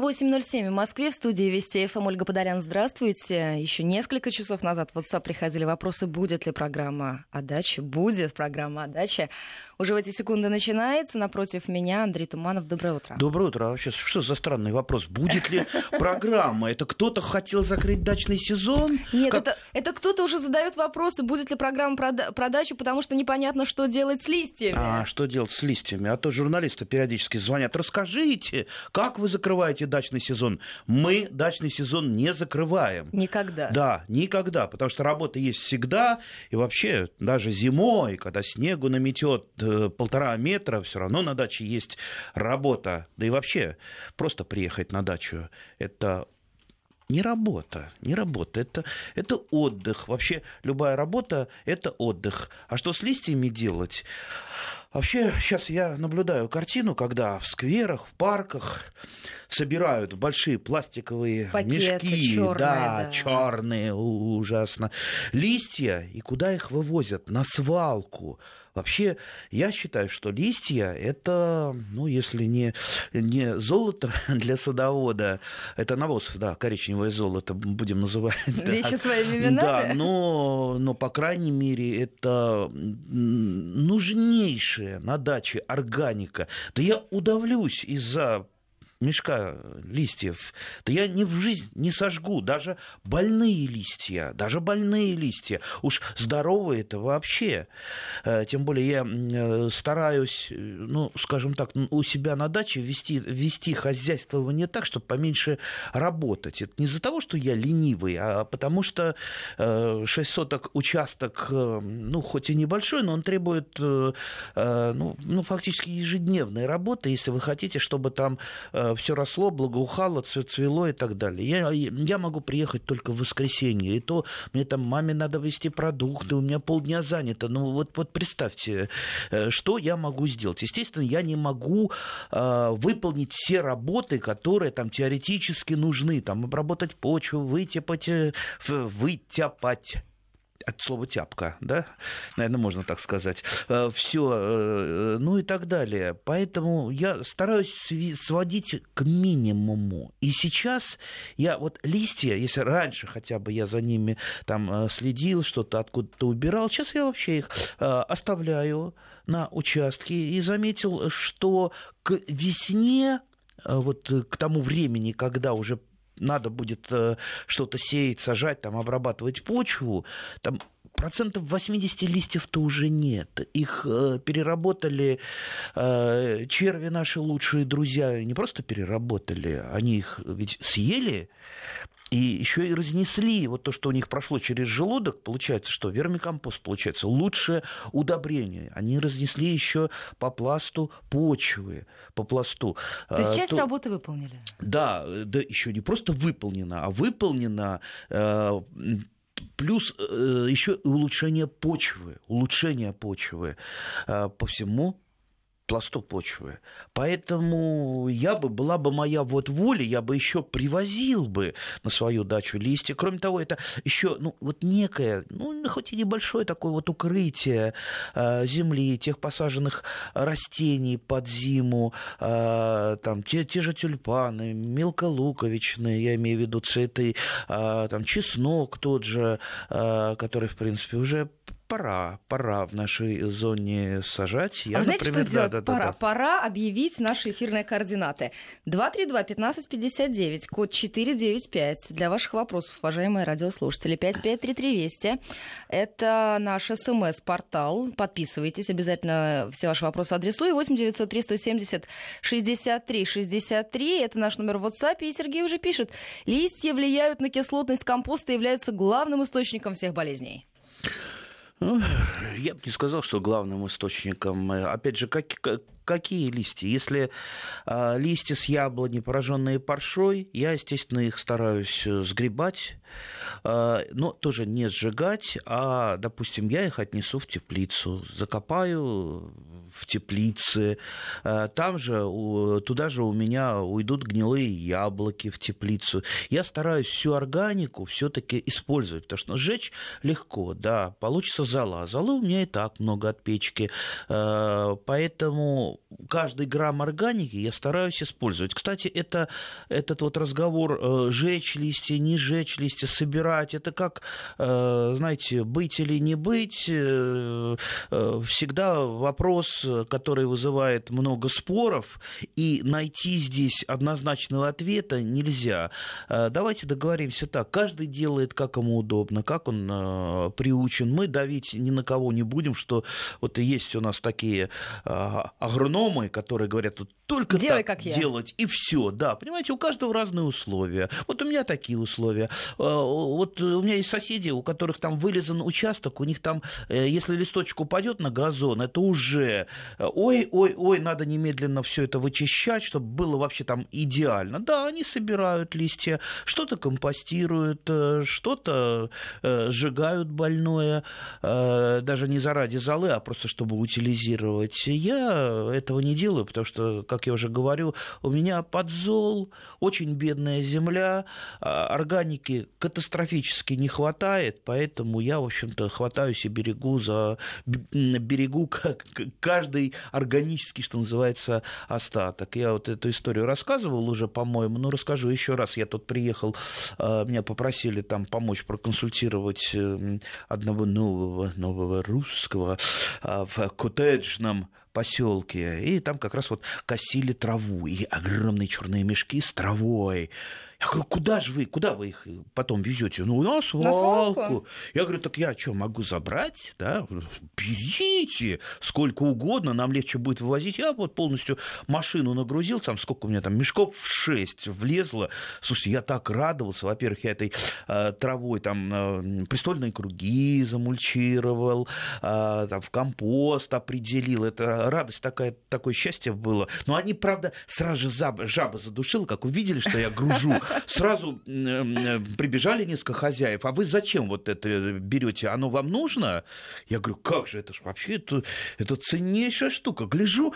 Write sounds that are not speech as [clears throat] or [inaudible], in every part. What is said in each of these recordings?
8.07 в Москве, в студии Вести ФМ Ольга Подолян. Здравствуйте. Еще несколько часов назад в WhatsApp приходили вопросы, будет ли программа о даче. Будет программа о даче. Уже в эти секунды начинается. Напротив меня Андрей Туманов. Доброе утро. Доброе утро. А вообще, что за странный вопрос? Будет ли программа? Это кто-то хотел закрыть дачный сезон? Нет, как... это, это кто-то уже задает вопросы, будет ли программа про, про дачу, потому что непонятно, что делать с листьями. А, что делать с листьями? А то журналисты периодически звонят. Расскажите, как вы закрываете дачный сезон. Мы дачный сезон не закрываем. Никогда. Да, никогда, потому что работа есть всегда, и вообще даже зимой, когда снегу наметет э, полтора метра, все равно на даче есть работа. Да и вообще, просто приехать на дачу, это не работа, не работа, это, это отдых. Вообще любая работа – это отдых. А что с листьями делать? Вообще, сейчас я наблюдаю картину, когда в скверах, в парках собирают большие пластиковые Пакеты, мешки, черные, да, да. черные, ужасно, листья, и куда их вывозят? На свалку. Вообще, я считаю, что листья – это, ну, если не, не золото [laughs] для садовода, это навоз, да, коричневое золото, будем называть. Вещи да. своими именами? Да, но, но, по крайней мере, это нужнейшая на даче органика. Да я удавлюсь из-за мешка листьев, то я ни в жизнь не сожгу. Даже больные листья, даже больные листья. Уж здоровые это вообще. Э, тем более я э, стараюсь, э, ну, скажем так, у себя на даче вести, вести хозяйствование так, чтобы поменьше работать. Это не из-за того, что я ленивый, а потому что 6 соток участок, ну, хоть и небольшой, но он требует, ну, ну фактически ежедневной работы, если вы хотите, чтобы там все росло, благоухало, цвело и так далее. Я, я могу приехать только в воскресенье, и то мне там маме надо везти продукты, у меня полдня занято. Ну вот, вот представьте, э, что я могу сделать. Естественно, я не могу э, выполнить все работы, которые там теоретически нужны. Там обработать почву, вытепать, э, вытяпать от слова тяпка, да, наверное, можно так сказать, э, все, э, ну и так далее. Поэтому я стараюсь сводить к минимуму. И сейчас я вот листья, если раньше хотя бы я за ними там э, следил, что-то откуда-то убирал, сейчас я вообще их оставляю на участке и заметил, что к весне вот к тому времени, когда уже надо будет э, что-то сеять, сажать, там, обрабатывать почву, там процентов 80 листьев-то уже нет. Их э, переработали э, черви наши лучшие друзья, не просто переработали, они их ведь съели, и еще и разнесли вот то, что у них прошло через желудок, получается, что вермикомпост получается лучшее удобрение. Они разнесли еще по пласту почвы, по пласту. То есть а, часть то... работы выполнили? Да, да, еще не просто выполнена, а выполнена э, плюс э, еще улучшение почвы, улучшение почвы э, по всему пласту почвы. Поэтому я бы, была бы моя вот воля, я бы еще привозил бы на свою дачу листья. Кроме того, это еще ну, вот некое, ну, хоть и небольшое такое вот укрытие э, земли, тех посаженных растений под зиму, э, там, те, те же тюльпаны, мелколуковичные, я имею в виду цветы, э, там, чеснок тот же, э, который, в принципе, уже пора, пора в нашей зоне сажать. Я, а вы знаете, например, что сделать? Да, да, пора, да, пора объявить наши эфирные координаты. 232-1559, код 495. Для ваших вопросов, уважаемые радиослушатели. 5533 Вести. Это наш смс-портал. Подписывайтесь обязательно все ваши вопросы адресу. И 8 903 170 63 63. Это наш номер в WhatsApp. И Сергей уже пишет. Листья влияют на кислотность компоста и являются главным источником всех болезней. Я бы не сказал, что главным источником, э, опять же, как, какие листья? Если э, листья с яблони, пораженные паршой, я, естественно, их стараюсь э, сгребать, э, но тоже не сжигать, а, допустим, я их отнесу в теплицу, закопаю в теплице, э, там же, у, туда же у меня уйдут гнилые яблоки в теплицу. Я стараюсь всю органику все-таки использовать, потому что сжечь легко, да, получится зола. Золы у меня и так много от печки, э, поэтому каждый грамм органики я стараюсь использовать. Кстати, это, этот вот разговор э, жечь листья, не жечь листья, собирать, это как, э, знаете, быть или не быть, э, всегда вопрос, который вызывает много споров, и найти здесь однозначного ответа нельзя. Давайте договоримся так, каждый делает, как ему удобно, как он приучен. Мы давить ни на кого не будем, что вот есть у нас такие агрономы, которые говорят, вот только Делай, так как я. делать, и все. Да, понимаете, у каждого разные условия. Вот у меня такие условия. А, вот у меня есть соседи, у которых там вылезан участок, у них там, э, если листочек упадет на газон, это уже ой-ой-ой, надо немедленно все это вычищать, чтобы было вообще там идеально. Да, они собирают листья, что-то компостируют, э, что-то э, сжигают больное, даже не заради золы, а просто чтобы утилизировать. Я этого не делаю, потому что, как я уже говорю, у меня подзол, очень бедная земля, а, органики катастрофически не хватает, поэтому я, в общем-то, хватаюсь и берегу за берегу [laughs] каждый органический, что называется, остаток. Я вот эту историю рассказывал уже, по-моему, но расскажу еще раз. Я тут приехал, а, меня попросили там помочь проконсультировать эм, одного нового, нового русского а, в коттеджном поселке, и там как раз вот косили траву, и огромные черные мешки с травой. Я говорю, куда же вы, куда вы их потом везете? Ну, на свалку. На свалку. Я говорю, так я что, могу забрать? Да? Берите сколько угодно, нам легче будет вывозить. Я вот полностью машину нагрузил, там сколько у меня там, мешков в шесть влезло. Слушайте, я так радовался. Во-первых, я этой э, травой там э, престольные круги замульчировал, э, там, в компост определил. Это радость такая, такое счастье было. Но они, правда, сразу же жаба, задушила, как увидели, что я гружу сразу э, прибежали несколько хозяев, а вы зачем вот это берете? Оно вам нужно? Я говорю, как же, это же вообще это, это ценнейшая штука. Гляжу,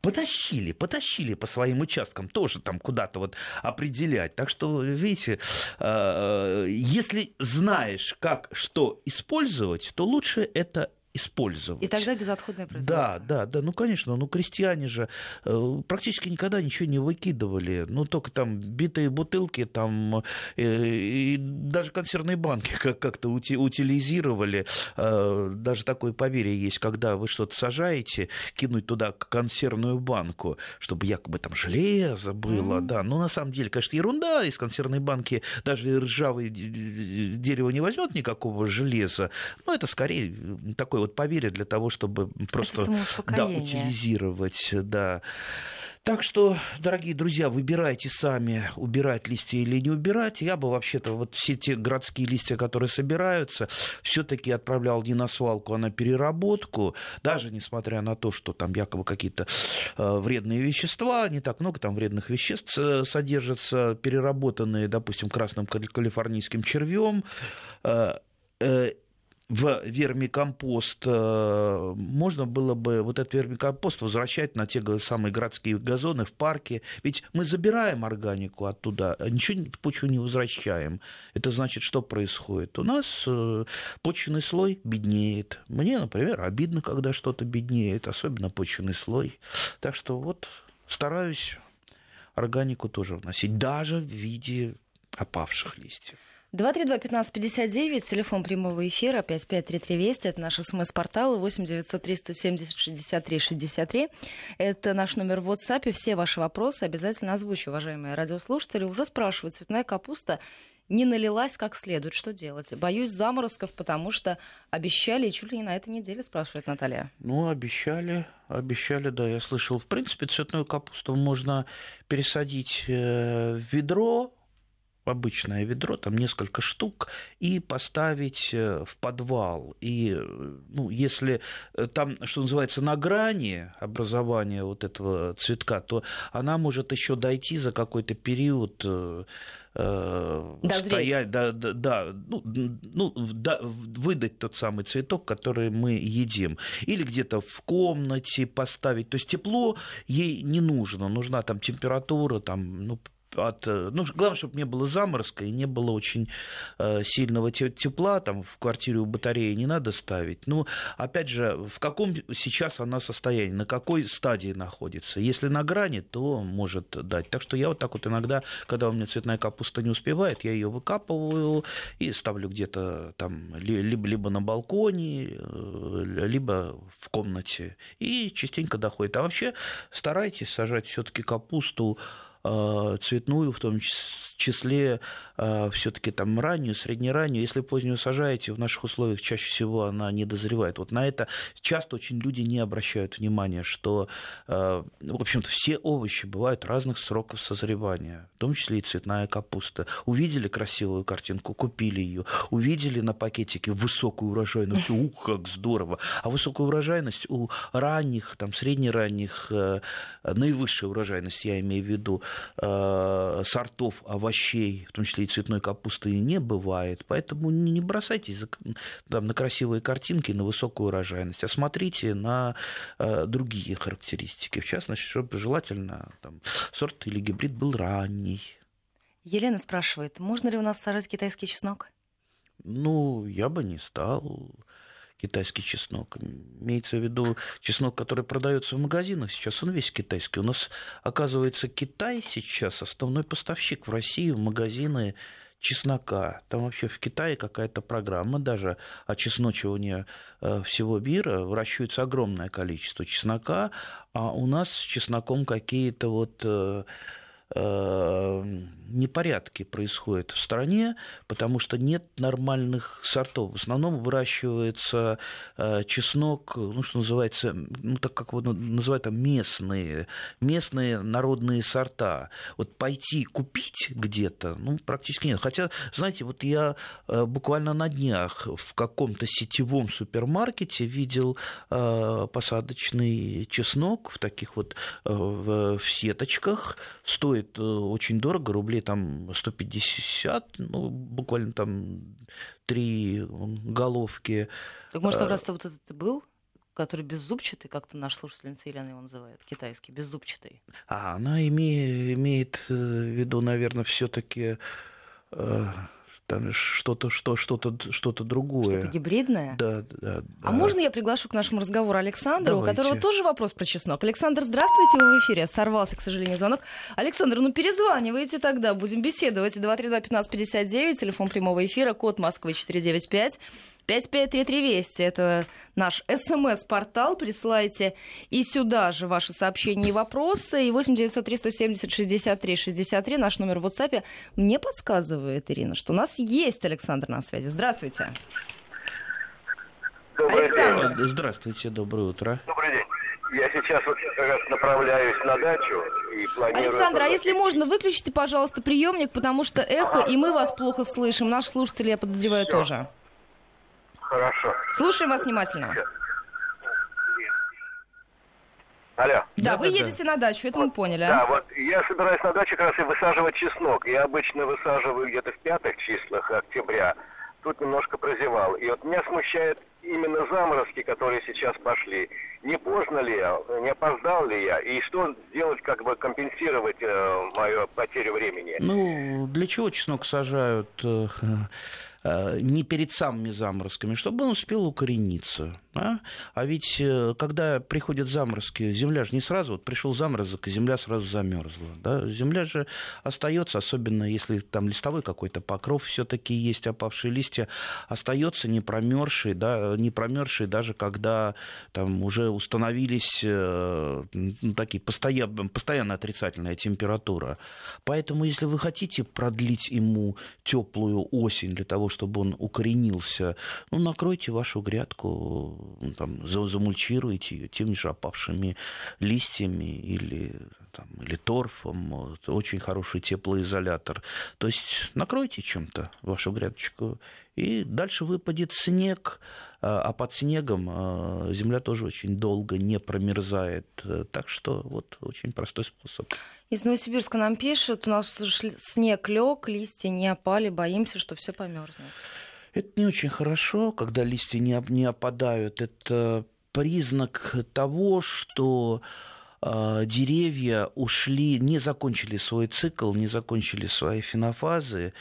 потащили, потащили по своим участкам тоже там куда-то вот определять. Так что, видите, э, если знаешь, как что использовать, то лучше это использовать. И тогда безотходное производство. Да, да, да. Ну, конечно, ну, крестьяне же э, практически никогда ничего не выкидывали. Ну, только там битые бутылки, там, э, и даже консервные банки [laughs] как- как-то ути- утилизировали. Э, даже такое поверье есть, когда вы что-то сажаете, кинуть туда консервную банку, чтобы якобы там железо было, mm-hmm. да. Ну, на самом деле, конечно, ерунда. Из консервной банки даже ржавое дерево не возьмет никакого железа. Но это скорее такой вот поверье для того, чтобы просто да, утилизировать. Да. Так что, дорогие друзья, выбирайте сами, убирать листья или не убирать. Я бы вообще-то вот все те городские листья, которые собираются, все-таки отправлял не на свалку, а на переработку, даже несмотря на то, что там якобы какие-то э, вредные вещества, не так много там вредных веществ э, содержатся, переработанные, допустим, красным калифорнийским червем э, в вермикомпост, э, можно было бы вот этот вермикомпост возвращать на те самые городские газоны в парке. Ведь мы забираем органику оттуда, ничего в почву не возвращаем. Это значит, что происходит? У нас э, почвенный слой беднеет. Мне, например, обидно, когда что-то беднеет, особенно почвенный слой. Так что вот стараюсь органику тоже вносить, даже в виде опавших листьев. 232-1559, телефон прямого эфира, 553320, это наш смс-портал, 8 903 170 63 63. Это наш номер в WhatsApp, все ваши вопросы обязательно озвучу, уважаемые радиослушатели. Уже спрашивают, цветная капуста не налилась как следует, что делать? Боюсь заморозков, потому что обещали, и чуть ли не на этой неделе, спрашивает Наталья. Ну, обещали, обещали, да, я слышал. В принципе, цветную капусту можно пересадить э, в ведро, обычное ведро, там несколько штук, и поставить э, в подвал. И, ну, если э, там, что называется, на грани образования вот этого цветка, то она может еще дойти за какой-то период э, Дозреть. стоять, да, да, да, ну, ну да, выдать тот самый цветок, который мы едим. Или где-то в комнате поставить. То есть тепло ей не нужно, нужна там температура, там, ну, от... Э, ну, главное, чтобы не было заморозка и не было очень э, сильного тепла, там в квартире у батареи не надо ставить. Ну, опять же, в каком сейчас она состоянии, на какой стадии находится. Если на грани, то может дать. Так что я вот так вот иногда, когда у меня цветная капуста не успевает, я ее выкапываю и ставлю где-то там либо, либо на балконе, э, либо в комнате. И частенько доходит. А вообще старайтесь сажать все-таки капусту цветную, в том числе э, все-таки там раннюю, среднераннюю. Если позднюю сажаете, в наших условиях чаще всего она не дозревает. Вот на это часто очень люди не обращают внимания, что, э, в общем-то, все овощи бывают разных сроков созревания, в том числе и цветная капуста. Увидели красивую картинку, купили ее, увидели на пакетике высокую урожайность, [laughs] ух, как здорово. А высокая урожайность у ранних, там, среднеранних, наивысшая урожайность, я имею в виду, э, сортов овощей, в том числе и цветной капусты, не бывает. Поэтому не бросайтесь там, на красивые картинки, на высокую урожайность, а смотрите на э, другие характеристики. В частности, чтобы желательно там, сорт или гибрид был ранний. Елена спрашивает, можно ли у нас сажать китайский чеснок? Ну, я бы не стал китайский чеснок. Имеется в виду чеснок, который продается в магазинах. Сейчас он весь китайский. У нас, оказывается, Китай сейчас основной поставщик в России в магазины чеснока. Там вообще в Китае какая-то программа даже очесночивания э, всего мира. Выращивается огромное количество чеснока, а у нас с чесноком какие-то вот Э, непорядки происходят в стране, потому что нет нормальных сортов. В основном выращивается э, чеснок, ну, что называется, ну, так как его называют там местные, местные народные сорта. Вот пойти купить где-то, ну, практически нет. Хотя, знаете, вот я э, буквально на днях в каком-то сетевом супермаркете видел посадочный чеснок в таких вот в сеточках, стоит стоит э, очень дорого, рублей там 150, ну, буквально там три головки. Так может, как э, раз-то вот этот был? который беззубчатый, как-то наш слушательница Елена его называет, китайский, беззубчатый. А, она имеет, имеет э, в виду, наверное, все-таки там что-то что, что-то что-то другое. Что-то гибридное? Да, да, да. А можно я приглашу к нашему разговору Александра, Давайте. у которого тоже вопрос про чеснок? Александр, здравствуйте, вы в эфире. Сорвался, к сожалению, звонок. Александр, ну перезванивайте тогда, будем беседовать. 232-1559, телефон прямого эфира, код Москвы 495. 553320 это наш смс-портал. Присылайте и сюда же ваши сообщения и вопросы. И 8903 170 63 63 наш номер в WhatsApp. Мне подсказывает, Ирина, что у нас есть Александр на связи. Здравствуйте. Добрый Александр. День. Здравствуйте, доброе утро. Добрый день. Я сейчас вот как раз направляюсь на дачу и планирую... Александр, а если можно, выключите, пожалуйста, приемник, потому что эхо, ага. и мы вас плохо слышим. Наши слушатели, я подозреваю, Всё. тоже. Хорошо. Слушаем вас внимательно. Алло. Да, да вы да, едете да. на дачу, это вот, мы поняли. А? Да, вот я собираюсь на даче как раз и высаживать чеснок. Я обычно высаживаю где-то в пятых числах октября. Тут немножко прозевал. И вот меня смущает именно заморозки, которые сейчас пошли. Не поздно ли я, не опоздал ли я, и что сделать, как бы компенсировать э, мою потерю времени? Ну, для чего чеснок сажают? Э, не перед самыми заморозками, чтобы он успел укорениться. А, а ведь э, когда приходят заморозки, земля же не сразу, вот пришел заморозок, и земля сразу замерзла. Да? Земля же остается, особенно если там листовой какой-то покров, все-таки есть опавшие листья, остается не промерзший, да, не промерзший даже когда там уже установились э, ну, такие постоянно, постоянно отрицательная температура. Поэтому, если вы хотите продлить ему теплую осень для того, чтобы он укоренился, ну, накройте вашу грядку, там, замульчируйте ее теми же опавшими листьями или, там, или торфом. Это очень хороший теплоизолятор. То есть накройте чем-то вашу грядочку, и дальше выпадет снег, а, а под снегом а, земля тоже очень долго не промерзает. Так что вот очень простой способ. Из Новосибирска нам пишут, у нас снег лег, листья не опали, боимся, что все померзнет. Это не очень хорошо, когда листья не, не опадают. Это признак того, что деревья ушли, не закончили свой цикл, не закончили свои фенофазы,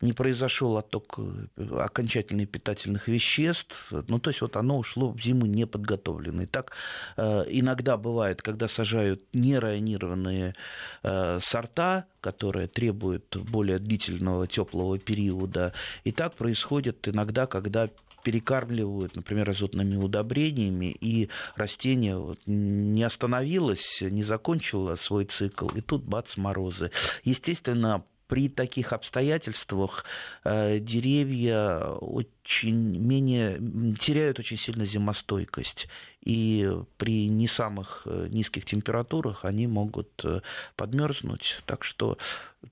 не произошел отток э, окончательных питательных веществ, ну, то есть вот оно ушло в зиму неподготовленное. Так э, иногда бывает, когда сажают нерайонированные э, сорта, которые требуют более длительного теплого периода, и так происходит иногда, когда перекармливают, например, азотными удобрениями, и растение вот не остановилось, не закончило свой цикл, и тут бац, морозы. Естественно, при таких обстоятельствах э, деревья очень менее теряют очень сильно зимостойкость. И при не самых э, низких температурах они могут э, подмерзнуть. Так что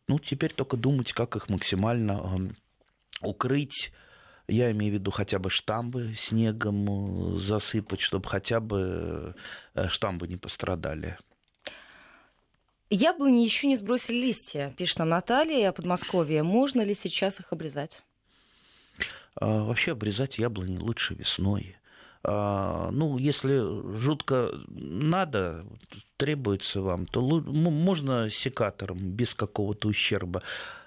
ну, теперь только думать, как их максимально укрыть я имею в виду хотя бы штамбы снегом э, засыпать, чтобы хотя бы э, штамбы не пострадали. Яблони еще не сбросили листья, пишет нам Наталья, Подмосковье. Можно ли сейчас их обрезать? А, вообще обрезать яблони лучше весной. А, ну, если жутко надо, требуется вам, то можно секатором без какого-то ущерба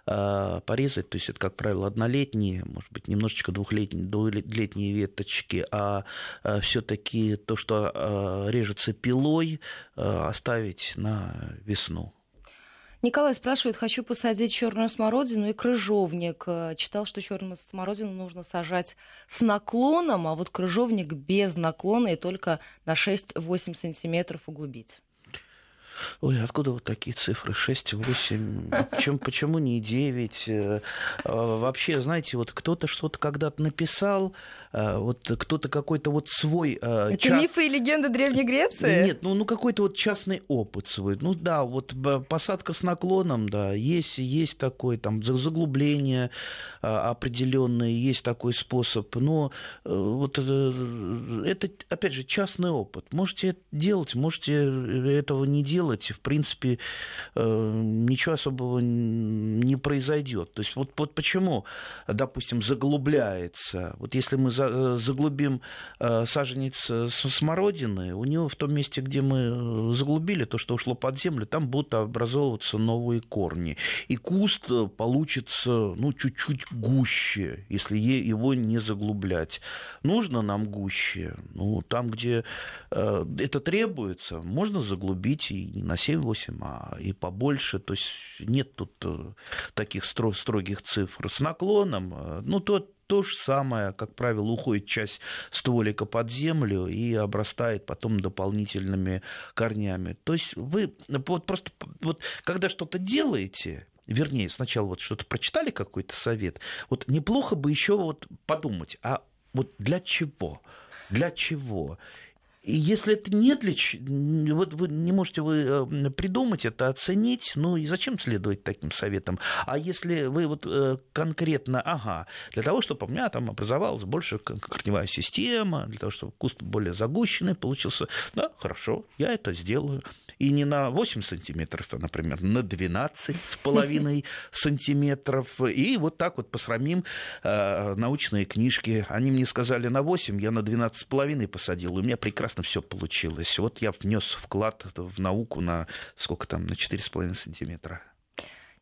а, порезать. То есть это, как правило, однолетние, может быть, немножечко двухлетние, двухлетние веточки, а, а все-таки то, что режется пилой, оставить на весну. Николай спрашивает, хочу посадить черную смородину и крыжовник. Э, читал, что черную смородину нужно сажать с наклоном, а вот крыжовник без наклона и только на 6-8 сантиметров углубить. Ой, откуда вот такие цифры? 6, 8, почему, почему не 9? Э, а, вообще, знаете, вот кто-то что-то когда-то написал, вот кто-то какой-то вот свой... А, Это час... мифы и легенды Древней Греции? Нет, ну, ну какой-то вот частный опыт свой. Ну да, вот посадка с наклоном, да, есть, есть такой там заглубление определенное, есть такой способ, но э, вот э, это, опять же, частный опыт. Можете это делать, можете этого не делать, в принципе, э, ничего особого не произойдет. То есть вот, вот почему, допустим, заглубляется. Вот если мы э, заглубим э, саженец смородины, у него в том месте, где мы заглубили, то, что ушло под землю, там будут образовываться новые корни. И куст получится ну, чуть-чуть гуще, если его не заглублять. Нужно нам гуще? Ну, там, где это требуется, можно заглубить и не на 7-8, а и побольше. То есть нет тут э, таких строгих цифр. С наклоном, э, ну, то, то же самое, как правило, уходит часть стволика под землю и обрастает потом дополнительными корнями. То есть вы вот просто вот, когда что-то делаете, вернее, сначала вот что-то прочитали какой-то совет, вот неплохо бы еще вот подумать, а вот для чего? Для чего? И если это не для вот вы не можете вы э, придумать это, оценить, ну и зачем следовать таким советам? А если вы вот э, конкретно, ага, для того, чтобы у меня там образовалась больше корневая система, для того, чтобы куст более загущенный получился, да, хорошо, я это сделаю и не на 8 сантиметров, а, например, на 12 с половиной [laughs] сантиметров. И вот так вот посрамим э, научные книжки. Они мне сказали на 8, я на 12 с половиной посадил, и у меня прекрасно все получилось. Вот я внес вклад в науку на сколько там, на 4,5 сантиметра.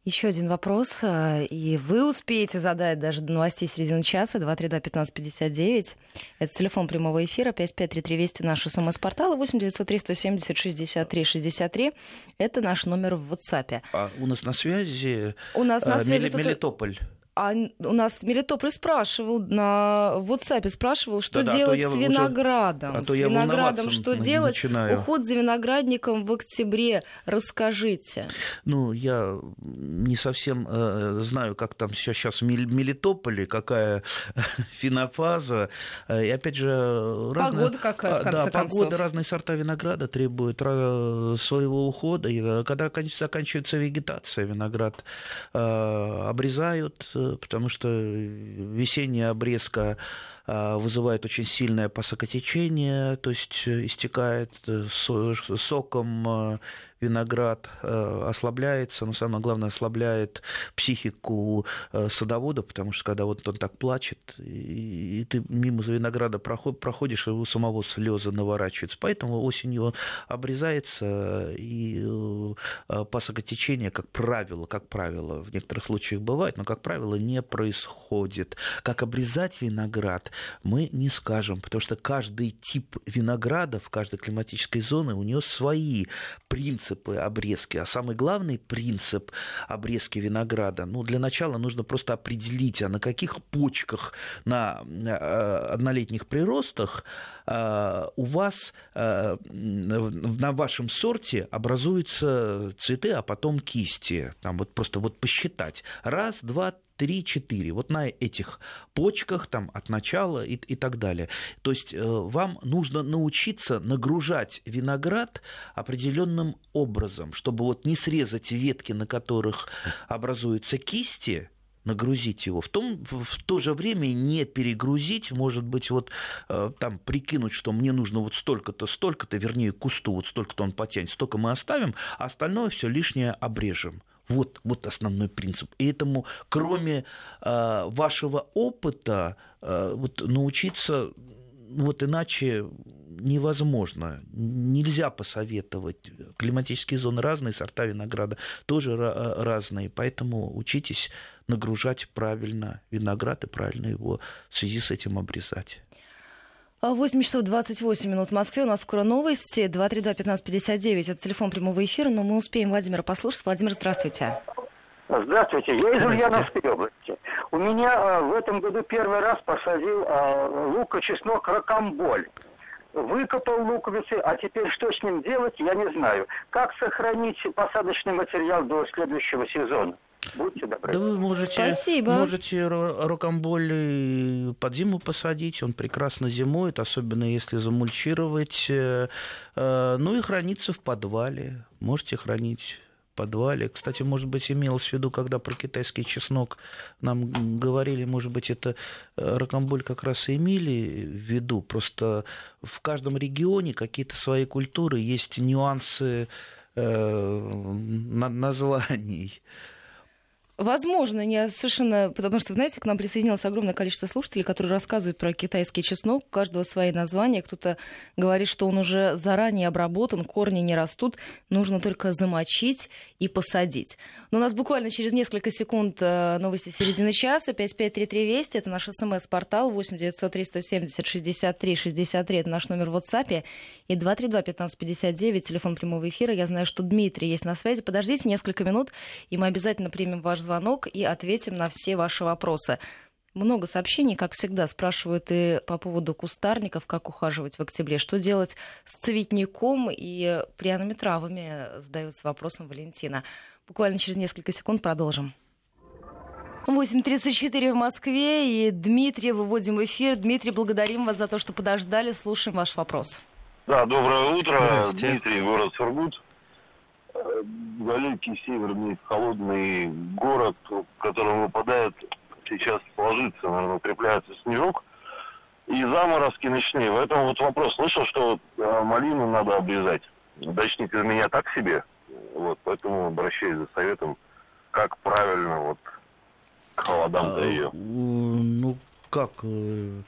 Еще один вопрос, э, и вы успеете задать даже до новостей середины часа, 232-1559. Это телефон прямого эфира, 5533 Вести, наш смс-портал, 8 903 170 63 63. Это наш номер в WhatsApp. А у нас на связи у нас на связи Мелитополь. А у нас Мелитополь спрашивал на WhatsApp спрашивал, что да, делать а с виноградом. Уже, а с виноградом что делать? Начинаю. Уход за виноградником в октябре. Расскажите. Ну, я не совсем э, знаю, как там сейчас, сейчас в Мелитополе, какая [laughs] фенофаза. И опять же, разная, погода какая, в конце да, концов. погода, разные сорта винограда требуют своего ухода. И э, когда заканчивается вегетация, виноград э, обрезают потому что весенняя обрезка вызывает очень сильное посокотечение, то есть истекает соком виноград э, ослабляется, но самое главное, ослабляет психику э, садовода, потому что когда вот он так плачет, и, и ты мимо винограда проход, проходишь, и у самого слезы наворачиваются. Поэтому осенью обрезается, и э, пасокотечение, как правило, как правило, в некоторых случаях бывает, но, как правило, не происходит. Как обрезать виноград, мы не скажем, потому что каждый тип винограда в каждой климатической зоне у него свои принципы принципы обрезки, а самый главный принцип обрезки винограда, ну, для начала нужно просто определить, а на каких почках на э, однолетних приростах э, у вас э, на вашем сорте образуются цветы, а потом кисти. Там вот просто вот посчитать. Раз, два, 3-4. Вот на этих почках там, от начала и, и так далее. То есть э, вам нужно научиться нагружать виноград определенным образом, чтобы вот не срезать ветки, на которых образуются кисти, нагрузить его, в, том, в то же время не перегрузить, может быть, вот э, там прикинуть, что мне нужно вот столько-то, столько-то, вернее, кусту, вот столько-то он потянет, столько мы оставим, а остальное все лишнее обрежем. Вот, вот основной принцип. И этому, кроме э, вашего опыта, э, вот научиться вот иначе невозможно. Нельзя посоветовать. Климатические зоны разные, сорта винограда тоже разные. Поэтому учитесь нагружать правильно виноград и правильно его в связи с этим обрезать. 8 часов 28 минут в Москве. У нас скоро новости. 232-1559. Это телефон прямого эфира, но мы успеем Владимира послушать. Владимир, здравствуйте. Здравствуйте. Я из Ульяновской области. У меня а, в этом году первый раз посадил а, лук и чеснок ракомболь. Выкопал луковицы, а теперь что с ним делать, я не знаю. Как сохранить посадочный материал до следующего сезона? Будьте добры. Да вы можете, Спасибо. можете рокомболь под зиму посадить, он прекрасно зимует, особенно если замульчировать. Э, э, ну и хранится в подвале. Можете хранить в подвале. Кстати, может быть, имелось в виду, когда про китайский чеснок нам говорили, может быть, это э, ракомболь как раз и имели в виду. Просто в каждом регионе какие-то свои культуры, есть нюансы названий. Возможно, не совершенно, потому что, знаете, к нам присоединилось огромное количество слушателей, которые рассказывают про китайский чеснок, у каждого свои названия. Кто-то говорит, что он уже заранее обработан, корни не растут, нужно только замочить и посадить. Но у нас буквально через несколько секунд э, новости середины часа. 5533 Вести, это наш смс-портал, 8 903 170 63 63, это наш номер в WhatsApp, и 232 1559, телефон прямого эфира. Я знаю, что Дмитрий есть на связи. Подождите несколько минут, и мы обязательно примем ваш звонок и ответим на все ваши вопросы. Много сообщений, как всегда, спрашивают и по поводу кустарников, как ухаживать в октябре, что делать с цветником и пряными травами, задается вопросом Валентина. Буквально через несколько секунд продолжим. 8.34 в Москве, и Дмитрий выводим в эфир. Дмитрий, благодарим вас за то, что подождали. Слушаем ваш вопрос. Да, доброе утро. Дмитрий, город Сургут далекий северный холодный город, в котором выпадает сейчас ложится, наверное, укрепляется снежок, и заморозки ночные. Поэтому вот вопрос, слышал, что э, малину надо обрезать. Дачник из меня так себе, вот, поэтому обращаюсь за советом, как правильно вот к холодам-то а, ее. Ну, как, э,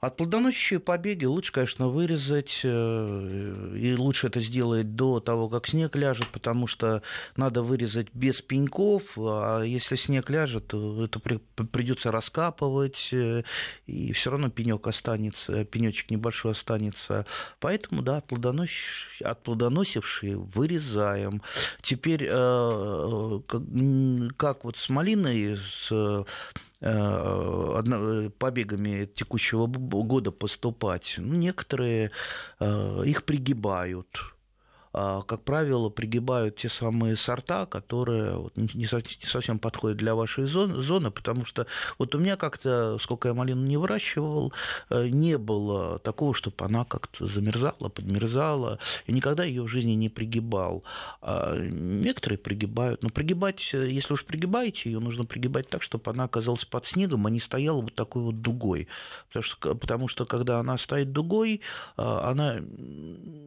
от плодоносящие побеги лучше, конечно, вырезать, э, и лучше это сделать до того, как снег ляжет, потому что надо вырезать без пеньков, а если снег ляжет, то это придется раскапывать, э, и все равно пенек останется, пенечек небольшой останется. Поэтому, да, от, плодонос... от плодоносившие вырезаем. Теперь, э, как вот с малиной, с побегами текущего года поступать. Ну, некоторые э, их пригибают, как правило, пригибают те самые сорта, которые не совсем подходят для вашей зоны, потому что вот у меня как-то, сколько я малину не выращивал, э, не было такого, чтобы она как-то замерзала, подмерзала. Я никогда ее в жизни не пригибал. А некоторые пригибают, но пригибать, если уж пригибаете, ее нужно пригибать так, чтобы она оказалась под снегом, а не стояла вот такой вот дугой. Потому что, потому что когда она стоит дугой, а, она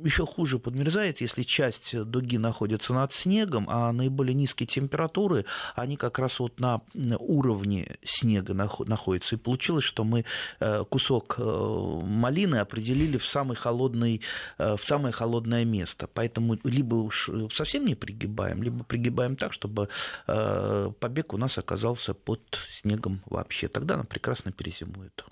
еще хуже подмерзает, если часть дуги находится над снегом, а наиболее низкие температуры, они как раз вот на уровне снега находятся. И получилось, что мы э, кусок э, малины определили в, самый холодный, э, в самое холодное место. Поэтому либо уж совсем не пригибаем, либо пригибаем так, чтобы побег у нас оказался под снегом вообще. Тогда она прекрасно перезимует.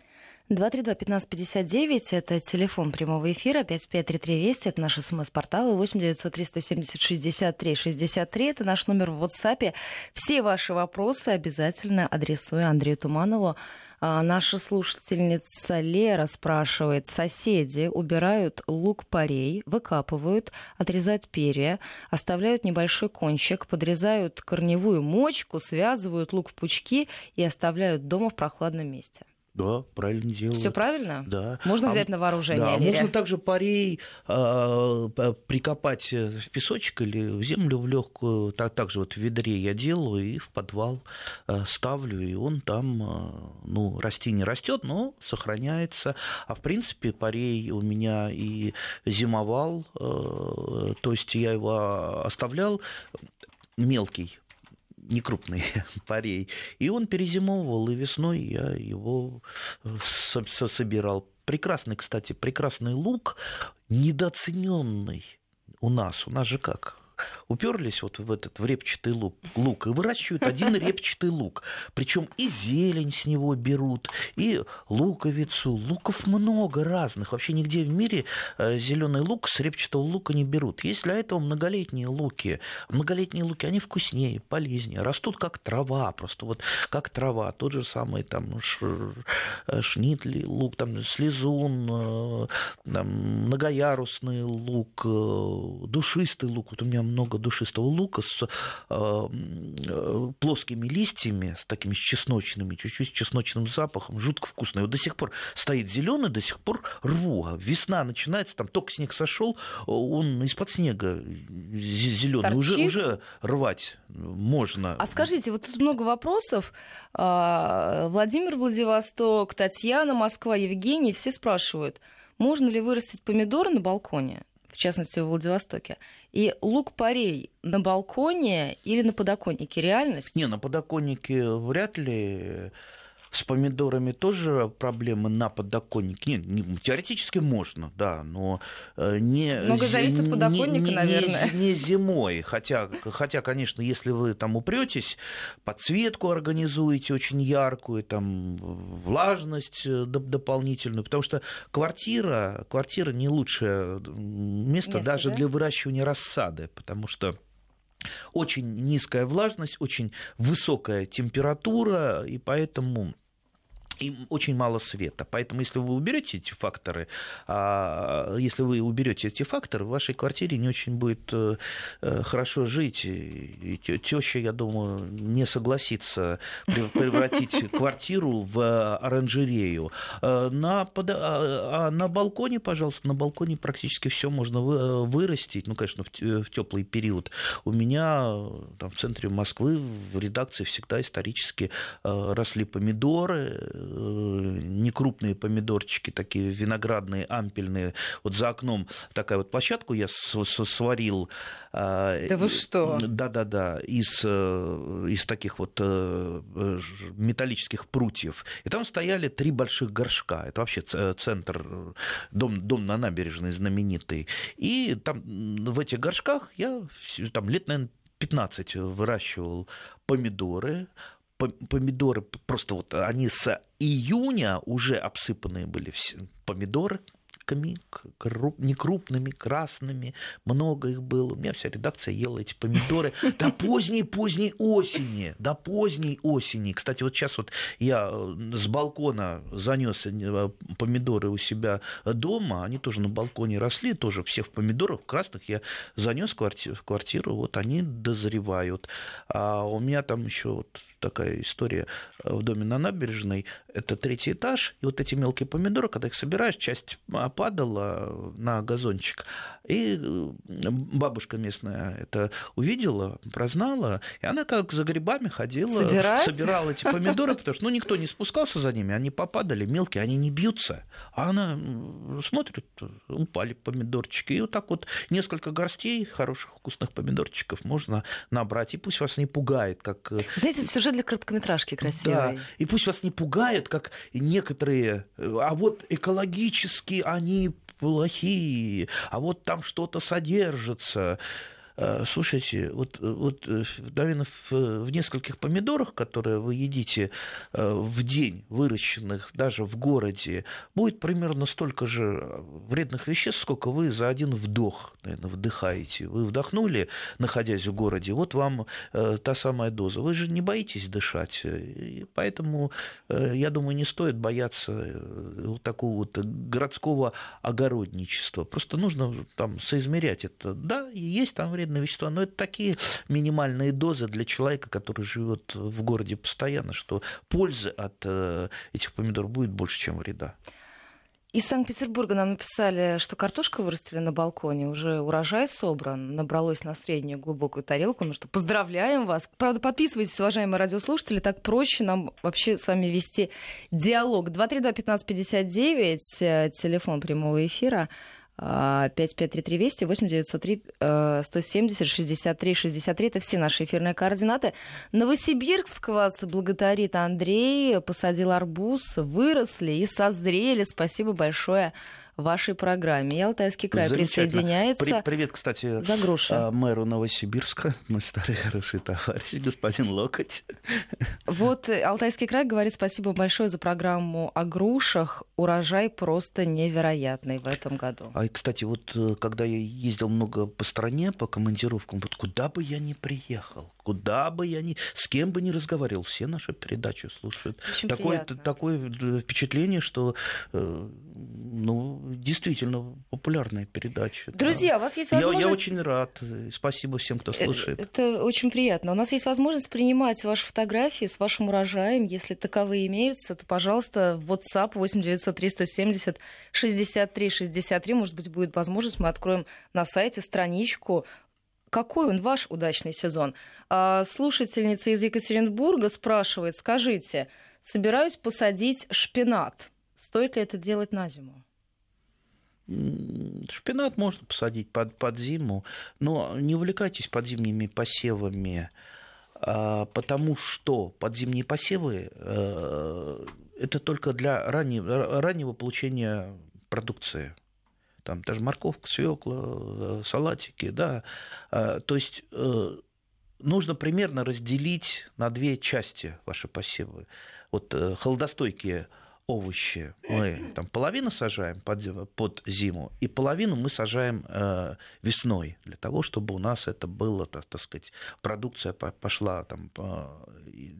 232-1559, это телефон прямого эфира, 553320, это наш смс-портал, и 8 370 63 63, это наш номер в WhatsApp. Все ваши вопросы обязательно адресую Андрею Туманову. А наша слушательница Лера спрашивает, соседи убирают лук-порей, выкапывают, отрезают перья, оставляют небольшой кончик, подрезают корневую мочку, связывают лук в пучки и оставляют дома в прохладном месте. Да, правильно делают. Все правильно? Да. Можно а, взять на вооружение? Да, Лерия? можно также парей э, прикопать в песочек или в землю в легкую. Так, также вот в ведре я делаю и в подвал э, ставлю, и он там, э, ну, расти не растет, но сохраняется. А в принципе парей у меня и зимовал, э, то есть я его оставлял мелкий не крупный [laughs] парей. И он перезимовывал, и весной я его э, собирал. Прекрасный, кстати, прекрасный лук, недооцененный у нас. У нас же как? Уперлись вот в этот в репчатый лук, лук и выращивают один репчатый лук. Причем и зелень с него берут, и луковицу. Луков много разных. Вообще нигде в мире э, зеленый лук с репчатого лука не берут. Есть для этого многолетние луки. Многолетние луки, они вкуснее, полезнее, растут как трава, просто вот как трава. Тот же самый там э, шнитли лук, там слезун, э, там, многоярусный лук, душистый лук. Вот у меня много душистого лука с э, э, плоскими листьями, с такими чесночными, чуть-чуть чесночным запахом, жутко вкусный. Вот до сих пор стоит зеленый, до сих пор рву. А весна начинается, там только снег сошел, он из-под снега зеленый. Уже, уже рвать можно. А скажите, вот тут много вопросов. А, Владимир Владивосток, Татьяна, Москва, Евгений, все спрашивают, можно ли вырастить помидоры на балконе? В частности, в Владивостоке. И лук-порей на балконе или на подоконнике реальность? Не, на подоконнике вряд ли с помидорами тоже проблемы на подоконнике. Нет, не, теоретически можно, да, но э, не... Много зависит от подоконника, не, не, наверное. Не, не зимой, хотя, хотя, конечно, если вы там упретесь, подсветку организуете очень яркую, там влажность э, дополнительную, потому что квартира, квартира не лучшее место, место даже да? для выращивания рассады, потому что очень низкая влажность, очень высокая температура, и поэтому и очень мало света. Поэтому, если вы уберете эти факторы, а, если вы уберете эти факторы, в вашей квартире не очень будет э, э, хорошо жить. И теща, я думаю, не согласится превратить [laughs] квартиру в оранжерею. Э, на, под... а, а на балконе, пожалуйста, на балконе практически все можно вырастить. Ну, конечно, в теплый период. У меня там, в центре Москвы в редакции всегда исторически росли помидоры, некрупные помидорчики, такие виноградные, ампельные. Вот за окном такая вот площадку я сварил. А, да вы что? Да-да-да, из, э, из таких вот э, металлических прутьев. И там стояли три больших горшка. Это вообще центр, дом, дом на набережной знаменитый. И там в этих горшках я там лет, наверное, 15 выращивал помидоры, помидоры просто вот они с июня уже обсыпанные были все помидоры круп, некрупными, красными. Много их было. У меня вся редакция ела эти помидоры до поздней-поздней осени. До поздней осени. Кстати, вот сейчас вот я э, с балкона занес э, помидоры у себя дома. Они тоже на балконе росли, тоже все в помидорах красных. Я занес в квартиру вот они дозревают. А у меня там еще вот такая история э, в доме на набережной. Это третий этаж, и вот эти мелкие помидоры, когда их собираешь, часть падала на газончик. И э, бабушка местная это увидела, прознала, и она как за грибами ходила, Собирать? собирала эти помидоры, потому что ну, никто не спускался за ними, они попадали, мелкие, они не бьются. А она смотрит, упали помидорчики, и вот так вот несколько горстей хороших вкусных помидорчиков можно набрать, и пусть вас не пугает, как... Э, Знаете, это сюжет для короткометражки красивый. Да, и пусть вас не пугает, как некоторые, а вот экологически они плохие, а вот там что-то содержится. Э, слушайте, вот, вот наверное, в, в нескольких помидорах, которые вы едите э, в день, выращенных даже в городе, будет примерно столько же вредных веществ, сколько вы за один вдох, наверное, вдыхаете. Вы вдохнули, находясь в городе, вот вам э, та самая доза. Вы же не боитесь дышать. И поэтому, я думаю, не стоит бояться вот такого вот городского огородничества. Просто нужно там соизмерять это. Да, есть там вред вредные вещества, но это такие минимальные дозы для человека, который живет в городе постоянно, что пользы от э, этих помидор будет больше, чем вреда. Из Санкт-Петербурга нам написали, что картошка вырастили на балконе, уже урожай собран, набралось на среднюю глубокую тарелку, ну что, поздравляем вас. Правда, подписывайтесь, уважаемые радиослушатели, так проще нам вообще с вами вести диалог. 232-1559, э, телефон прямого эфира. 5533 Вести, 8 903 170 63 63. Это все наши эфирные координаты. Новосибирск вас благодарит Андрей. Посадил арбуз, выросли и созрели. Спасибо большое вашей программе. И Алтайский край присоединяется. При, привет, кстати, за груши. А, мэру Новосибирска, [laughs] мой старый хороший товарищ, господин Локоть. [laughs] Вот Алтайский край говорит спасибо большое за программу о грушах. Урожай просто невероятный в этом году. А, кстати, вот э, когда я ездил много по стране, по командировкам, вот куда бы я ни приехал, куда бы я ни, с кем бы ни разговаривал, все наши передачи слушают. Очень такое, такое э, впечатление, что ну, действительно популярная передача. Друзья, да. у вас есть возможность... Я, я очень рад. Спасибо всем, кто э, слушает. Это очень приятно. У нас есть возможность принимать ваши фотографии с вашим урожаем. Если таковые имеются, то, пожалуйста, в WhatsApp 8 903 170 63 63. Может быть, будет возможность, мы откроем на сайте страничку какой он ваш удачный сезон? А, слушательница из Екатеринбурга спрашивает, скажите, собираюсь посадить шпинат. Стоит ли это делать на зиму? Шпинат можно посадить под, под зиму, но не увлекайтесь подзимними посевами, а, потому что подзимние посевы э, это только для раннего, раннего получения продукции. Там даже морковка, свекла, э, салатики, да. А, то есть э, нужно примерно разделить на две части ваши посевы. Вот холодостойкие овощи мы там половину сажаем под, под зиму, и половину мы сажаем э, весной, для того, чтобы у нас это было, так, так сказать, продукция пошла там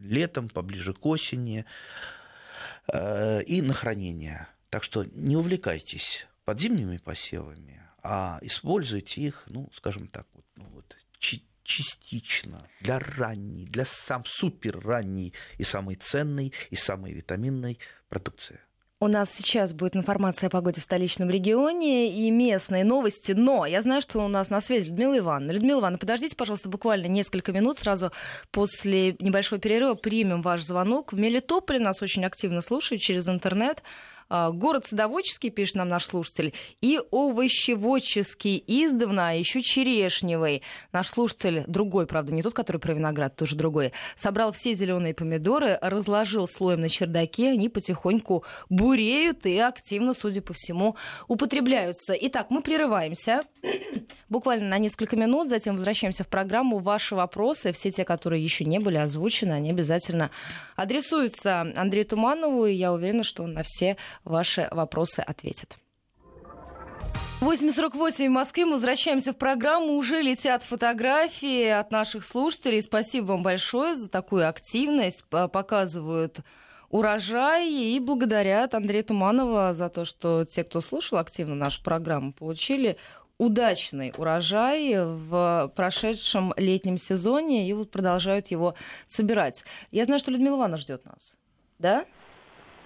летом, поближе к осени, э, и на хранение. Так что не увлекайтесь подзимними посевами, а используйте их, ну, скажем так, вот, ну, вот частично для ранней, для сам супер ранней и самой ценной, и самой витаминной продукции. У нас сейчас будет информация о погоде в столичном регионе и местные новости, но я знаю, что у нас на связи Людмила Ивановна. Людмила Ивановна, подождите, пожалуйста, буквально несколько минут, сразу после небольшого перерыва примем ваш звонок. В Мелитополе нас очень активно слушают через интернет. А, город садоводческий, пишет нам наш слушатель, и овощеводческий издавна, а еще черешневый. Наш слушатель, другой, правда, не тот, который про виноград, тоже другой, собрал все зеленые помидоры, разложил слоем на чердаке, они потихоньку буреют и активно, судя по всему, употребляются. Итак, мы прерываемся [clears throat] буквально на несколько минут, затем возвращаемся в программу. Ваши вопросы, все те, которые еще не были озвучены, они обязательно адресуются Андрею Туманову, и я уверена, что он на все ваши вопросы ответит. 8.48 в Москве. Мы возвращаемся в программу. Уже летят фотографии от наших слушателей. Спасибо вам большое за такую активность. Показывают урожай и благодарят Андрея Туманова за то, что те, кто слушал активно нашу программу, получили удачный урожай в прошедшем летнем сезоне и вот продолжают его собирать. Я знаю, что Людмила Ивановна ждет нас. Да?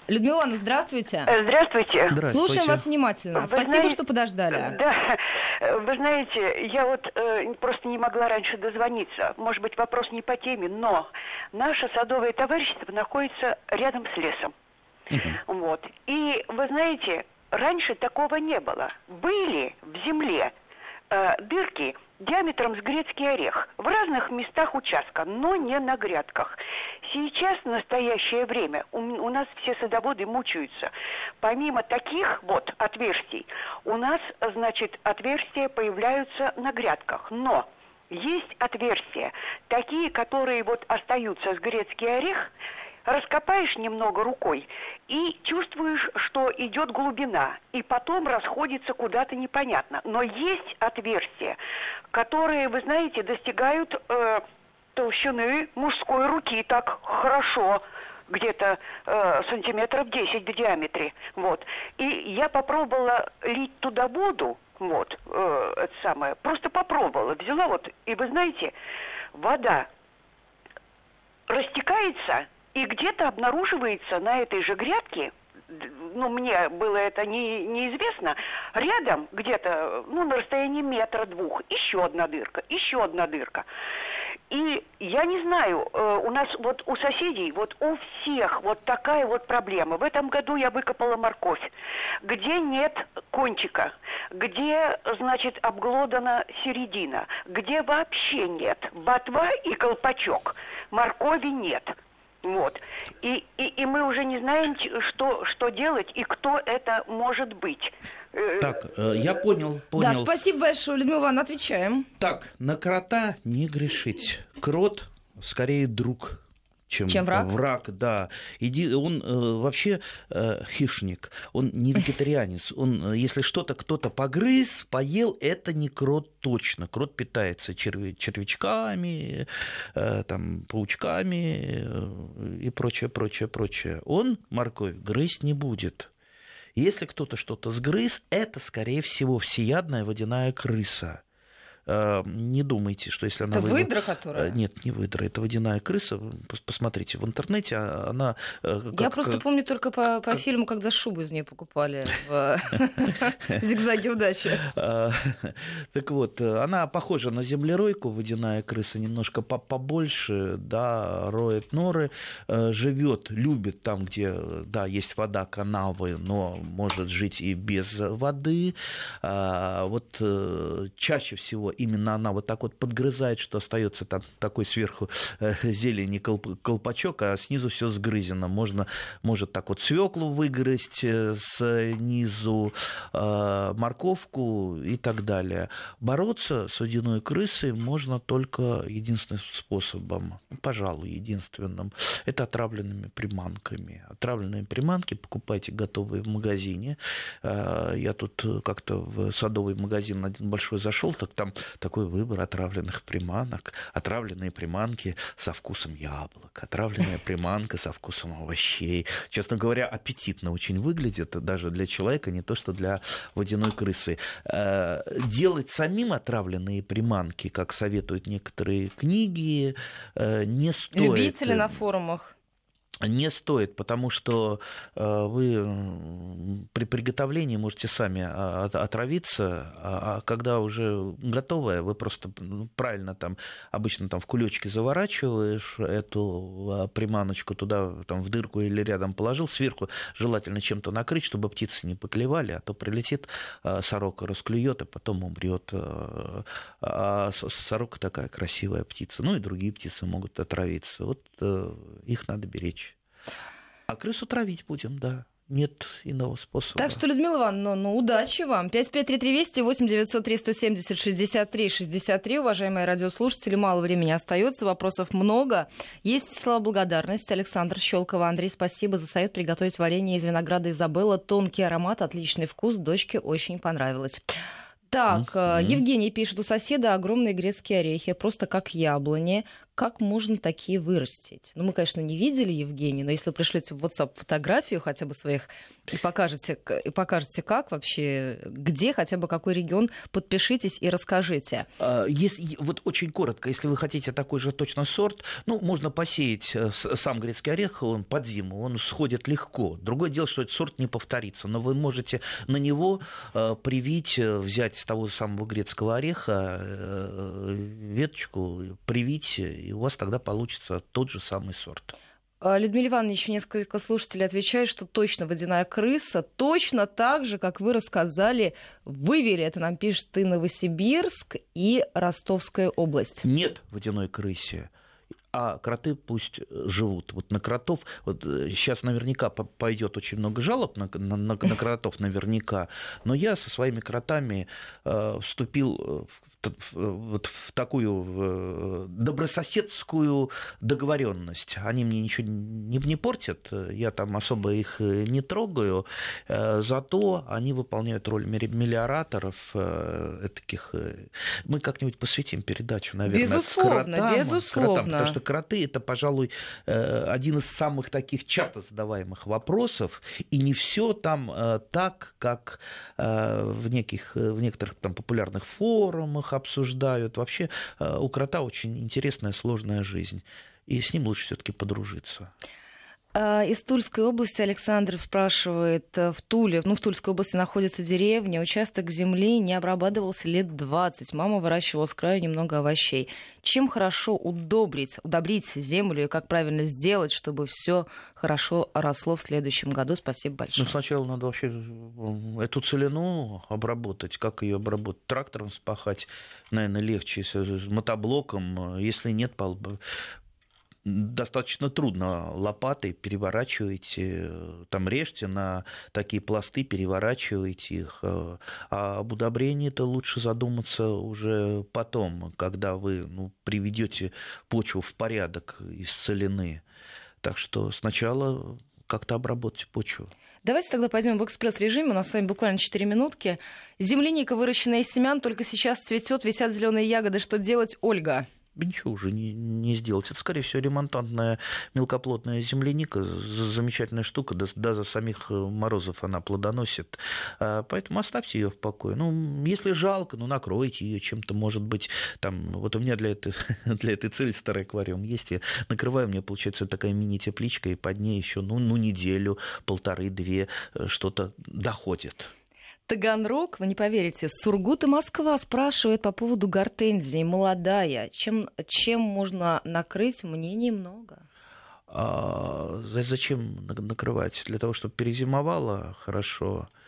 Людмила Ивановна, здравствуйте. Э, здравствуйте. здравствуйте. Слушаем вас внимательно. Вы Спасибо, знаете, что подождали. Да, вы знаете, я вот э, просто не могла раньше дозвониться. Может быть, вопрос не по теме, но наше садовое товарищество находится рядом с лесом. Угу. Вот. И вы знаете, раньше такого не было. Были в земле э, дырки диаметром с грецкий орех в разных местах участка, но не на грядках. Сейчас, в настоящее время, у, у нас все садоводы мучаются. Помимо таких вот отверстий, у нас, значит, отверстия появляются на грядках. Но есть отверстия, такие, которые вот остаются с грецкий орех, раскопаешь немного рукой и чувствуешь, что идет глубина, и потом расходится куда-то непонятно. Но есть отверстия, которые, вы знаете, достигают э, толщины мужской руки так хорошо где-то э, сантиметров 10 в диаметре. Вот. И я попробовала лить туда воду, вот, э, это самое, просто попробовала, взяла вот, и вы знаете, вода растекается и где-то обнаруживается на этой же грядке, ну, мне было это не, неизвестно, рядом где-то, ну, на расстоянии метра-двух, еще одна дырка, еще одна дырка. И я не знаю, э, у нас вот у соседей, вот у всех вот такая вот проблема. В этом году я выкопала морковь, где нет кончика, где, значит, обглодана середина, где вообще нет ботва и колпачок, моркови нет. Вот. И, и, и мы уже не знаем, что, что делать и кто это может быть. Э, так, э, я понял, понял. Да, спасибо большое, Людмила Ивановна, отвечаем. Так, на крота не грешить. Крот скорее друг чем, чем враг? Враг, да. Иди, он э, вообще э, хищник, он не вегетарианец. Он, э, если что-то кто-то погрыз, поел, это не крот точно. Крот питается черв... червячками, э, там, паучками э, и прочее, прочее, прочее. Он морковь грызть не будет. Если кто-то что-то сгрыз, это, скорее всего, всеядная водяная крыса. Э, не думайте, что если она... Это вы... выдра, которая? Э, нет, не выдра, это водяная крыса. Посмотрите в интернете, а, она... Э, как... Я просто помню только по, по как... фильму, когда шубу из нее покупали в [laughs] «Зигзаге удачи». А, [laughs] так вот, она похожа на землеройку, водяная крыса, немножко побольше, да, роет норы, живет, любит там, где, да, есть вода, канавы, но может жить и без воды. А, вот чаще всего именно она вот так вот подгрызает, что остается там такой сверху э, зелени колпачок, а снизу все сгрызено. Можно, может так вот свеклу выгрызть э, снизу, э, морковку и так далее. Бороться с водяной крысой можно только единственным способом, пожалуй, единственным, это отравленными приманками. Отравленные приманки покупайте готовые в магазине. Я тут как-то в садовый магазин один большой зашел, так там такой выбор отравленных приманок. Отравленные приманки со вкусом яблок, отравленная [laughs] приманка со вкусом овощей. Честно говоря, аппетитно очень выглядит даже для человека, не то что для водяной крысы. Э, делать самим отравленные приманки, как советуют некоторые книги, э, не стоит. Любители на форумах не стоит, потому что э, вы при приготовлении можете сами а, отравиться, а, а когда уже готовое, вы просто ну, правильно там, обычно там в кулечке заворачиваешь эту приманочку туда, там в дырку или рядом положил, сверху желательно чем-то накрыть, чтобы птицы не поклевали, а то прилетит сорока, расклюет, и потом умрет. А сорока такая красивая птица, ну и другие птицы могут отравиться. Вот э, их надо беречь. А крысу травить будем, да. нет иного способа. Так что, Людмила Ивановна, ну, ну удачи вам. 553320 8 903 170 63 63. Уважаемые радиослушатели, мало времени остается, вопросов много. Есть слова благодарности. Александр Щелкова. Андрей, спасибо за совет приготовить варенье из винограда Изабелла. Тонкий аромат, отличный вкус. Дочке очень понравилось. Так, mm-hmm. Евгений пишет, у соседа огромные грецкие орехи, просто как яблони как можно такие вырастить? Ну, мы, конечно, не видели Евгений, но если вы пришлете в WhatsApp фотографию хотя бы своих и покажете, и покажете как вообще, где, хотя бы какой регион, подпишитесь и расскажите. А, если, вот очень коротко, если вы хотите такой же точно сорт, ну, можно посеять э, сам грецкий орех, он под зиму, он сходит легко. Другое дело, что этот сорт не повторится, но вы можете на него э, привить, э, взять с того самого грецкого ореха веточку, привить и у вас тогда получится тот же самый сорт. А, Людмила Ивановна, еще несколько слушателей отвечают, что точно водяная крыса, точно так же, как вы рассказали, вывели, это нам пишет и Новосибирск, и Ростовская область. Нет водяной крысе а кроты пусть живут. Вот на кротов, вот сейчас э, наверняка пойдет очень много жалоб на, на, на, на кротов, наверняка, но я со своими кротами э, вступил в вот в такую добрососедскую договоренность. Они мне ничего не, не портят, я там особо их не трогаю, э, зато они выполняют роль мелиораторов э, таких. Э, мы как-нибудь посвятим передачу, наверное, безусловно, кротам, безусловно. Кротам, потому что кроты это, пожалуй, один из самых таких часто задаваемых вопросов, и не все там так, как в неких в некоторых там популярных форумах обсуждают. Вообще э, у крота очень интересная, сложная жизнь. И с ним лучше все-таки подружиться. А, из Тульской области Александр спрашивает, э, в Туле, ну, в Тульской области находится деревня, участок земли не обрабатывался лет 20. Мама выращивала с краю немного овощей. Чем хорошо удобрить, удобрить землю и как правильно сделать, чтобы все хорошо росло в следующем году? Спасибо большое. Ну, сначала надо вообще эту целину обработать. Как ее обработать? Трактором спахать, наверное, легче, с мотоблоком. Если нет, достаточно трудно лопатой переворачиваете, там режьте на такие пласты, переворачиваете их. А об удобрении-то лучше задуматься уже потом, когда вы ну, приведете почву в порядок из целины. Так что сначала как-то обработать почву. Давайте тогда пойдем в экспресс-режим. У нас с вами буквально 4 минутки. Земляника, выращенная из семян, только сейчас цветет, висят зеленые ягоды. Что делать, Ольга? Ничего уже не, не сделать. Это, скорее всего, ремонтантная мелкоплотная земляника, замечательная штука, да, за самих э, морозов она плодоносит. А, поэтому оставьте ее в покое. Ну, если жалко, ну, накройте ее чем-то, может быть, там, вот у меня для этой, [laughs] для этой цели старый аквариум есть, я накрываю, у меня получается такая мини-тепличка, и под ней еще, ну, ну неделю, полторы-две э, что-то доходит. Таганрог, вы не поверите, Сургут и Москва спрашивают по поводу гортензии. Молодая. Чем, чем можно накрыть? Мнений много. А, зачем накрывать? Для того, чтобы перезимовала хорошо –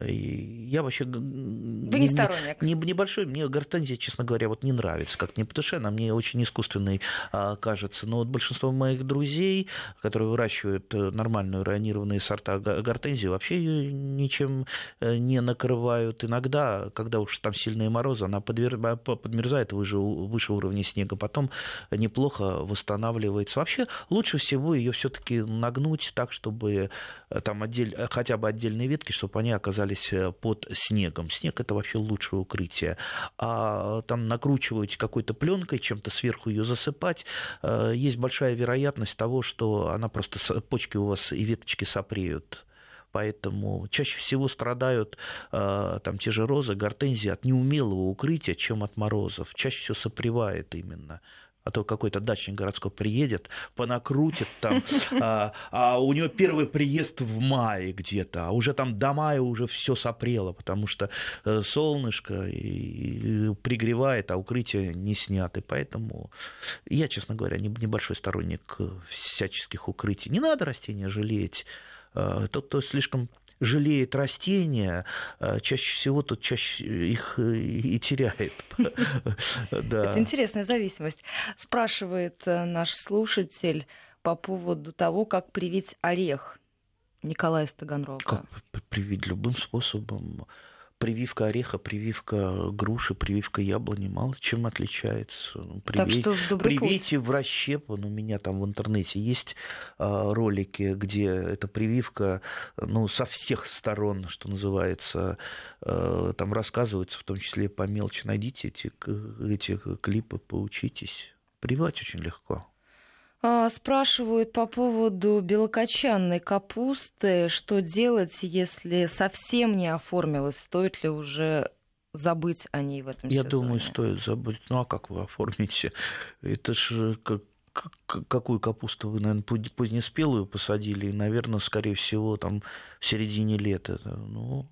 я вообще... Вы не сторонник? Не, небольшой, мне гортензия, честно говоря, вот не нравится, как не по душе, она мне очень искусственной а, кажется. Но вот большинство моих друзей, которые выращивают э, нормальную районированные сорта гортензии, вообще ее ничем э, не накрывают. Иногда, когда уж там сильные морозы, она подвер... подмерзает выше, выше уровня снега, потом неплохо восстанавливается. Вообще лучше всего ее все-таки нагнуть так, чтобы э, там отдель... хотя бы отдельные ветки, чтобы они оказались оказались э, под снегом. Снег это вообще лучшее укрытие. А там накручивать какой-то пленкой, чем-то сверху ее засыпать, э, есть большая вероятность того, что она просто почки у вас и веточки сопреют. Поэтому чаще всего страдают э, там те же розы, гортензии от неумелого укрытия, чем от морозов. Чаще всего сопревает именно а то какой-то дачник городской приедет, понакрутит там, а, а у него первый приезд в мае где-то, а уже там до мая уже все сопрело, потому что э, солнышко и, и пригревает, а укрытия не сняты. Поэтому я, честно говоря, небольшой сторонник всяческих укрытий. Не надо растения жалеть. Э, тот, кто слишком жалеет растения, а чаще всего тут чаще их и теряет. [laughs] Это интересная зависимость. Спрашивает э, наш слушатель по поводу того, как привить орех. Николай Стаганрога. Как привить любым способом? Прививка ореха, прививка груши, прививка яблони мало чем отличается. Привей, так что привейте путь. в расщепан. У меня там в интернете есть а, ролики, где эта прививка ну, со всех сторон, что называется, а, там рассказывается, в том числе по мелочи. Найдите эти, эти клипы, поучитесь. Прививать очень легко. А, спрашивают по поводу белокочанной капусты. Что делать, если совсем не оформилась? Стоит ли уже забыть о ней в этом Я сезоне? думаю, стоит забыть. Ну а как вы оформите? Это же как какую капусту вы, наверное, позднеспелую посадили, и, наверное, скорее всего, там в середине лета. Ну,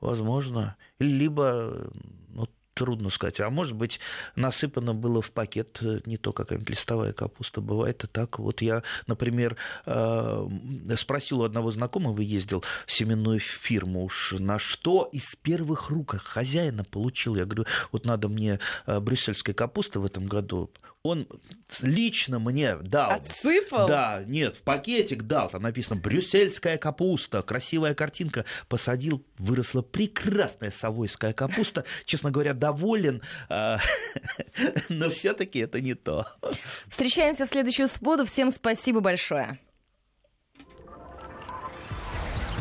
возможно. Либо ну, трудно сказать. А может быть, насыпано было в пакет э, не то какая-нибудь листовая капуста. Бывает и так. Вот я, например, э, спросил у одного знакомого, ездил в семенную фирму уж на что из первых рук хозяина получил. Я говорю, вот надо мне э, брюссельской капусты в этом году он лично мне дал. Отсыпал? Да, нет, в пакетик дал. Там написано «брюссельская капуста», красивая картинка. Посадил, выросла прекрасная совойская капуста. Честно говоря, доволен, а, [laughs] но все таки это не то. Встречаемся в следующую субботу. Всем спасибо большое.